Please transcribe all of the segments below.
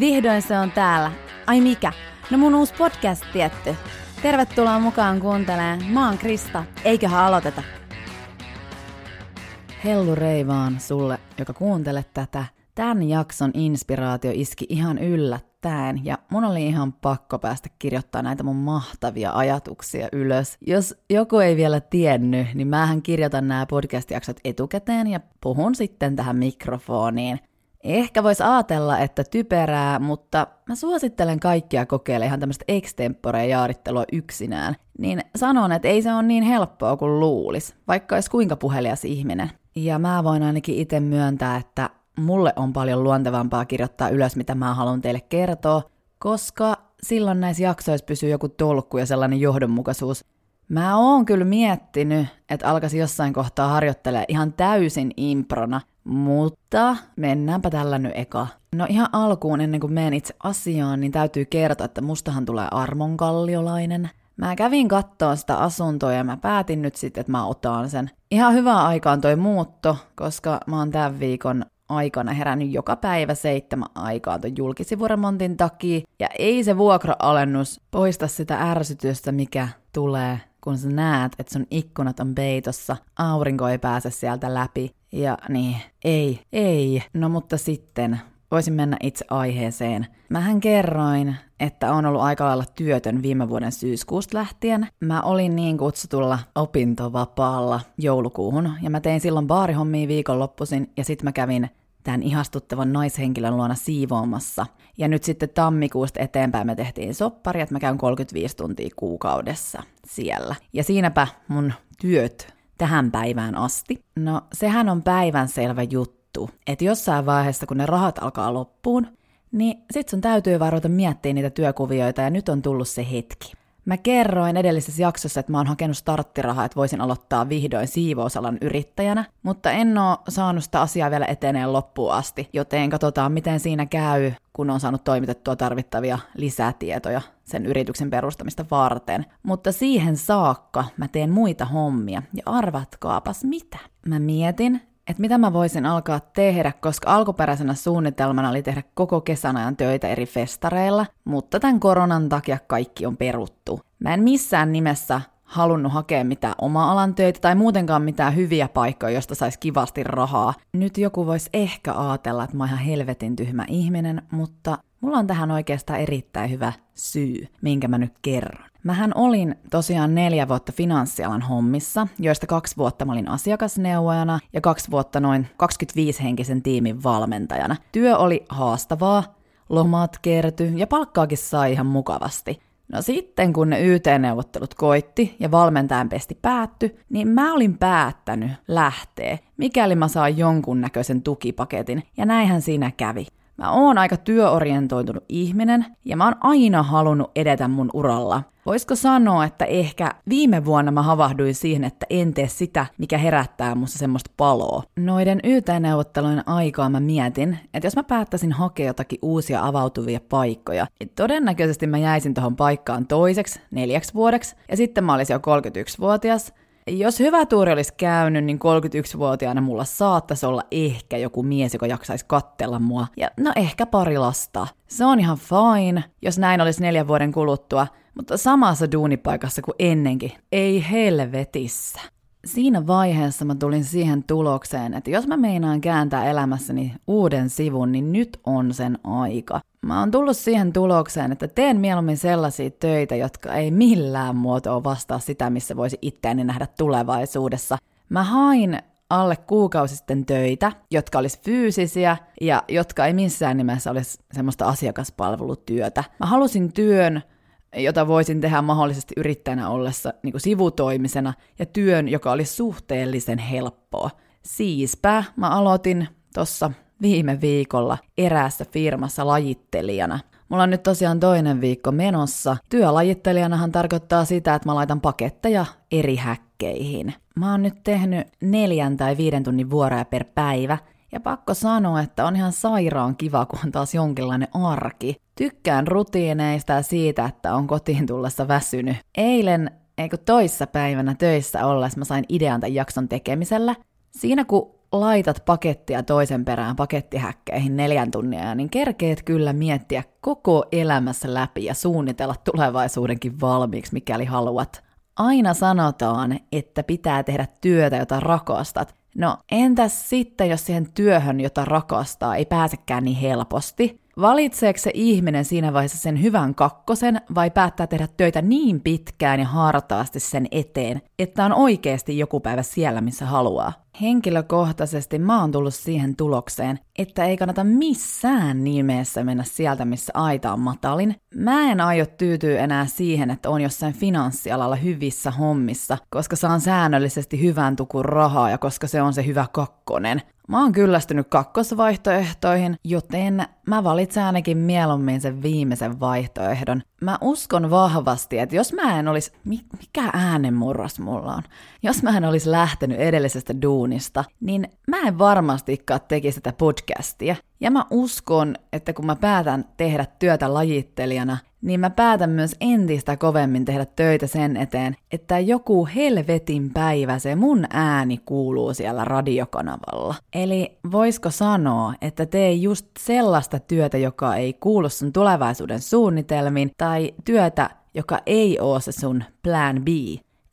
Vihdoin se on täällä. Ai mikä? No mun uusi podcast tietty. Tervetuloa mukaan kuuntelemaan. Mä oon Krista. Eiköhän aloiteta. Hellu Reivaan sulle, joka kuuntelet tätä. Tämän jakson inspiraatio iski ihan yllättäen ja mun oli ihan pakko päästä kirjoittaa näitä mun mahtavia ajatuksia ylös. Jos joku ei vielä tiennyt, niin mähän kirjoitan nämä podcast-jaksot etukäteen ja puhun sitten tähän mikrofoniin. Ehkä voisi ajatella, että typerää, mutta mä suosittelen kaikkia kokeilemaan ihan tämmöistä extemporea jaarittelua yksinään. Niin sanon, että ei se ole niin helppoa kuin luulis, vaikka olisi kuinka puhelias ihminen. Ja mä voin ainakin itse myöntää, että mulle on paljon luontevampaa kirjoittaa ylös, mitä mä haluan teille kertoa, koska silloin näissä jaksoissa pysyy joku tolkku ja sellainen johdonmukaisuus. Mä oon kyllä miettinyt, että alkaisin jossain kohtaa harjoittelemaan ihan täysin improna, mutta mennäänpä tällä nyt eka. No ihan alkuun ennen kuin menen itse asiaan, niin täytyy kertoa, että mustahan tulee armonkalliolainen. Mä kävin kattoon sitä asuntoa ja mä päätin nyt sitten, että mä otan sen. Ihan hyvää aikaan toi muutto, koska mä oon tämän viikon aikana herännyt joka päivä seitsemän aikaa tuon julkisivuremontin takia, ja ei se vuokra-alennus poista sitä ärsytystä, mikä tulee, kun sä näet, että sun ikkunat on peitossa, aurinko ei pääse sieltä läpi, ja niin, ei, ei. No mutta sitten, voisin mennä itse aiheeseen. Mähän kerroin, että on ollut aika lailla työtön viime vuoden syyskuusta lähtien. Mä olin niin kutsutulla opintovapaalla joulukuuhun, ja mä tein silloin baarihommia viikonloppuisin, ja sitten mä kävin tämän ihastuttavan naishenkilön luona siivoamassa. Ja nyt sitten tammikuusta eteenpäin me tehtiin soppari, että mä käyn 35 tuntia kuukaudessa siellä. Ja siinäpä mun työt tähän päivään asti. No, sehän on päivänselvä juttu, että jossain vaiheessa, kun ne rahat alkaa loppuun, niin sit sun täytyy varoita miettiä niitä työkuvioita ja nyt on tullut se hetki. Mä kerroin edellisessä jaksossa, että mä oon hakenut starttirahaa, että voisin aloittaa vihdoin siivousalan yrittäjänä, mutta en oo saanut sitä asiaa vielä eteneen loppuun asti, joten katsotaan miten siinä käy, kun on saanut toimitettua tarvittavia lisätietoja sen yrityksen perustamista varten. Mutta siihen saakka mä teen muita hommia, ja arvatkaapas mitä. Mä mietin, että mitä mä voisin alkaa tehdä, koska alkuperäisenä suunnitelmana oli tehdä koko kesän ajan töitä eri festareilla, mutta tämän koronan takia kaikki on peruttu. Mä en missään nimessä halunnut hakea mitään oma-alan töitä tai muutenkaan mitään hyviä paikkoja, josta saisi kivasti rahaa. Nyt joku voisi ehkä ajatella, että mä oon ihan helvetin tyhmä ihminen, mutta mulla on tähän oikeastaan erittäin hyvä syy, minkä mä nyt kerron. Mähän olin tosiaan neljä vuotta finanssialan hommissa, joista kaksi vuotta mä olin asiakasneuvojana ja kaksi vuotta noin 25-henkisen tiimin valmentajana. Työ oli haastavaa, lomat kerty ja palkkaakin sai ihan mukavasti. No sitten kun ne YT-neuvottelut koitti ja valmentajan pesti päätty, niin mä olin päättänyt lähteä, mikäli mä saan jonkunnäköisen tukipaketin, ja näinhän siinä kävi. Mä oon aika työorientoitunut ihminen ja mä oon aina halunnut edetä mun uralla. Voisiko sanoa, että ehkä viime vuonna mä havahduin siihen, että en tee sitä, mikä herättää musta semmoista paloa. Noiden YT-neuvottelujen aikaa mä mietin, että jos mä päättäisin hakea jotakin uusia avautuvia paikkoja, niin todennäköisesti mä jäisin tuohon paikkaan toiseksi, neljäksi vuodeksi, ja sitten mä olisin jo 31-vuotias, jos hyvä tuuri olisi käynyt, niin 31-vuotiaana mulla saattaisi olla ehkä joku mies, joka jaksaisi kattella mua. Ja no ehkä pari lasta. Se on ihan fine, jos näin olisi neljän vuoden kuluttua, mutta samassa duunipaikassa kuin ennenkin. Ei helvetissä. Siinä vaiheessa mä tulin siihen tulokseen, että jos mä meinaan kääntää elämässäni uuden sivun, niin nyt on sen aika. Mä oon tullut siihen tulokseen, että teen mieluummin sellaisia töitä, jotka ei millään muotoa vastaa sitä, missä voisi itseäni nähdä tulevaisuudessa. Mä hain alle kuukausi sitten töitä, jotka olisi fyysisiä ja jotka ei missään nimessä olisi semmoista asiakaspalvelutyötä. Mä halusin työn, jota voisin tehdä mahdollisesti yrittäjänä ollessa niin kuin sivutoimisena, ja työn, joka oli suhteellisen helppoa. Siispä mä aloitin tuossa viime viikolla eräässä firmassa lajittelijana. Mulla on nyt tosiaan toinen viikko menossa. Työlajittelijanahan tarkoittaa sitä, että mä laitan paketteja eri häkkeihin. Mä oon nyt tehnyt neljän tai viiden tunnin vuoroja per päivä, ja pakko sanoa, että on ihan sairaan kiva, kun on taas jonkinlainen arki. Tykkään rutiineista ja siitä, että on kotiin tullessa väsynyt. Eilen, eikö toissa päivänä töissä ollessa mä sain idean tämän jakson tekemisellä. Siinä kun laitat pakettia toisen perään pakettihäkkeihin neljän tunnia, niin kerkeet kyllä miettiä koko elämässä läpi ja suunnitella tulevaisuudenkin valmiiksi, mikäli haluat. Aina sanotaan, että pitää tehdä työtä, jota rakastat. No entäs sitten, jos siihen työhön, jota rakastaa, ei pääsekään niin helposti? Valitseeko se ihminen siinä vaiheessa sen hyvän kakkosen vai päättää tehdä töitä niin pitkään ja hartaasti sen eteen, että on oikeasti joku päivä siellä, missä haluaa? Henkilökohtaisesti mä oon tullut siihen tulokseen, että ei kannata missään nimessä mennä sieltä, missä aita on matalin. Mä en aio tyytyä enää siihen, että on jossain finanssialalla hyvissä hommissa, koska saan säännöllisesti hyvän tukun rahaa ja koska se on se hyvä kakkonen. Mä oon kyllästynyt kakkosvaihtoehtoihin, joten mä valitsen ainakin mieluummin sen viimeisen vaihtoehdon. Mä uskon vahvasti, että jos mä en olisi, mikä äänenmurros mulla on, jos mä en olisi lähtenyt edellisestä duunista, niin mä en varmastikaan tekisi tätä podcastia. Ja mä uskon, että kun mä päätän tehdä työtä lajittelijana, niin mä päätän myös entistä kovemmin tehdä töitä sen eteen, että joku helvetin päivä se mun ääni kuuluu siellä radiokanavalla. Eli voisiko sanoa, että tee just sellaista työtä, joka ei kuulu sun tulevaisuuden suunnitelmiin, tai työtä, joka ei oo se sun plan B.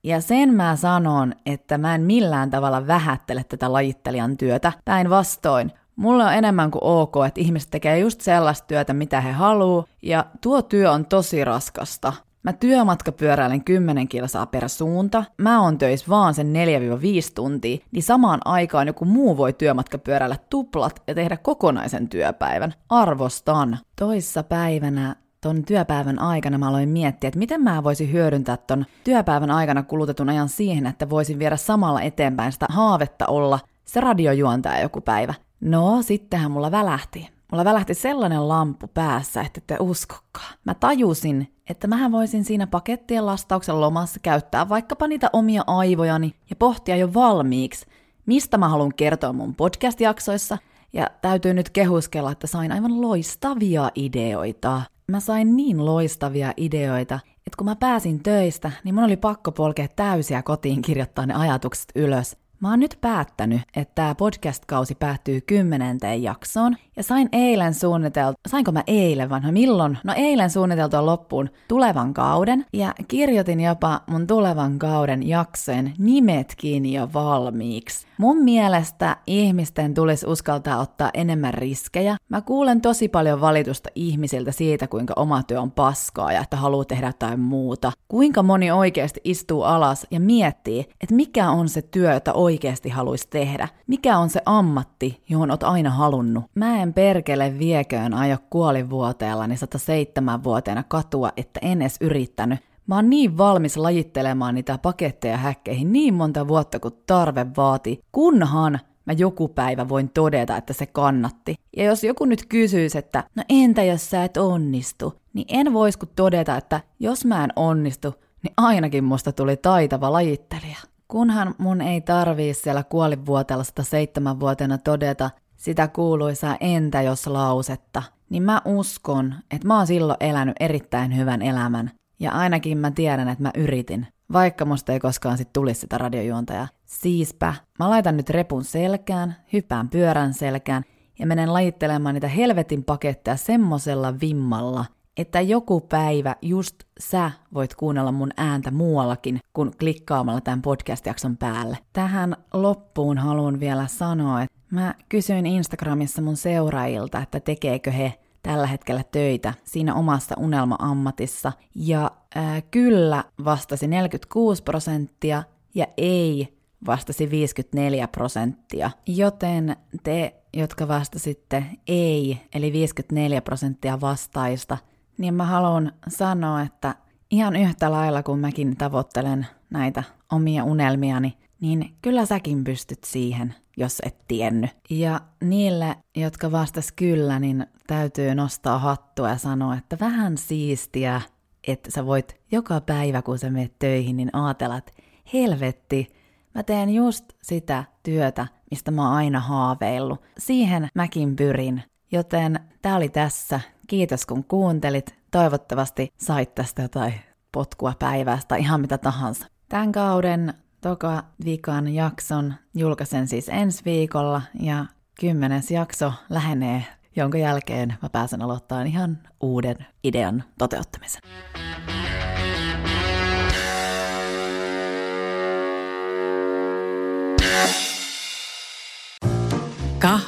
Ja sen mä sanon, että mä en millään tavalla vähättele tätä lajittelijan työtä. Päinvastoin, Mulla on enemmän kuin ok, että ihmiset tekee just sellaista työtä, mitä he haluaa, ja tuo työ on tosi raskasta. Mä työmatkapyöräilen 10 kilsaa per suunta, mä oon töissä vaan sen 4-5 tuntia, niin samaan aikaan joku muu voi työmatkapyöräillä tuplat ja tehdä kokonaisen työpäivän. Arvostan. Toissa päivänä ton työpäivän aikana mä aloin miettiä, että miten mä voisin hyödyntää ton työpäivän aikana kulutetun ajan siihen, että voisin viedä samalla eteenpäin sitä haavetta olla se radiojuontaja joku päivä. No, sittenhän mulla välähti. Mulla välähti sellainen lampu päässä, että te uskokaa. Mä tajusin, että mähän voisin siinä pakettien lastauksen lomassa käyttää vaikkapa niitä omia aivojani ja pohtia jo valmiiksi, mistä mä haluan kertoa mun podcast-jaksoissa, ja täytyy nyt kehuskella, että sain aivan loistavia ideoita. Mä sain niin loistavia ideoita, että kun mä pääsin töistä, niin mun oli pakko polkea täysiä kotiin kirjoittaa ne ajatukset ylös. Mä oon nyt päättänyt, että tämä podcast-kausi päättyy kymmenenteen jaksoon, ja sain eilen suunniteltu, sainko mä eilen vanha, milloin? No eilen suunniteltua loppuun tulevan kauden, ja kirjoitin jopa mun tulevan kauden jaksojen nimetkin jo valmiiksi. Mun mielestä ihmisten tulisi uskaltaa ottaa enemmän riskejä. Mä kuulen tosi paljon valitusta ihmisiltä siitä, kuinka oma työ on paskaa ja että haluaa tehdä jotain muuta. Kuinka moni oikeasti istuu alas ja miettii, että mikä on se työ, jota oikeasti haluaisi tehdä. Mikä on se ammatti, johon oot aina halunnut. Mä en perkele vieköön ajo kuolivuoteellani 107-vuotiaana katua, että en edes yrittänyt. Mä oon niin valmis lajittelemaan niitä paketteja häkkeihin niin monta vuotta kuin tarve vaati, kunhan mä joku päivä voin todeta, että se kannatti. Ja jos joku nyt kysyisi, että no entä jos sä et onnistu, niin en vois kuin todeta, että jos mä en onnistu, niin ainakin musta tuli taitava lajittelija. Kunhan mun ei tarvii siellä kuolivuoteella 107-vuotiaana todeta sitä kuuluisaa entä jos lausetta, niin mä uskon, että mä oon silloin elänyt erittäin hyvän elämän. Ja ainakin mä tiedän, että mä yritin, vaikka musta ei koskaan sit tulisi sitä radiojuontajaa. Siispä, mä laitan nyt repun selkään, hyppään pyörän selkään ja menen lajittelemaan niitä helvetin paketteja semmosella vimmalla, että joku päivä just sä voit kuunnella mun ääntä muuallakin kuin klikkaamalla tämän podcast-jakson päälle. Tähän loppuun haluan vielä sanoa, että mä kysyin Instagramissa mun seuraajilta, että tekeekö he tällä hetkellä töitä siinä omassa unelma-ammatissa. Ja ää, kyllä vastasi 46 prosenttia ja ei vastasi 54 prosenttia. Joten te, jotka vastasitte ei, eli 54 prosenttia vastaista, niin mä haluan sanoa, että ihan yhtä lailla kun mäkin tavoittelen näitä omia unelmiani, niin kyllä säkin pystyt siihen. jos et tiennyt. Ja niille, jotka vastas kyllä, niin täytyy nostaa hattua ja sanoa, että vähän siistiä, että sä voit joka päivä, kun sä menet töihin, niin ajatella, että helvetti, mä teen just sitä työtä, mistä mä oon aina haaveillut. Siihen mäkin pyrin. Joten tää oli tässä. Kiitos kun kuuntelit. Toivottavasti sait tästä jotain potkua päivästä, ihan mitä tahansa. Tämän kauden toka vikan jakson julkaisen siis ensi viikolla ja kymmenes jakso lähenee, jonka jälkeen mä pääsen aloittamaan ihan uuden idean toteuttamisen.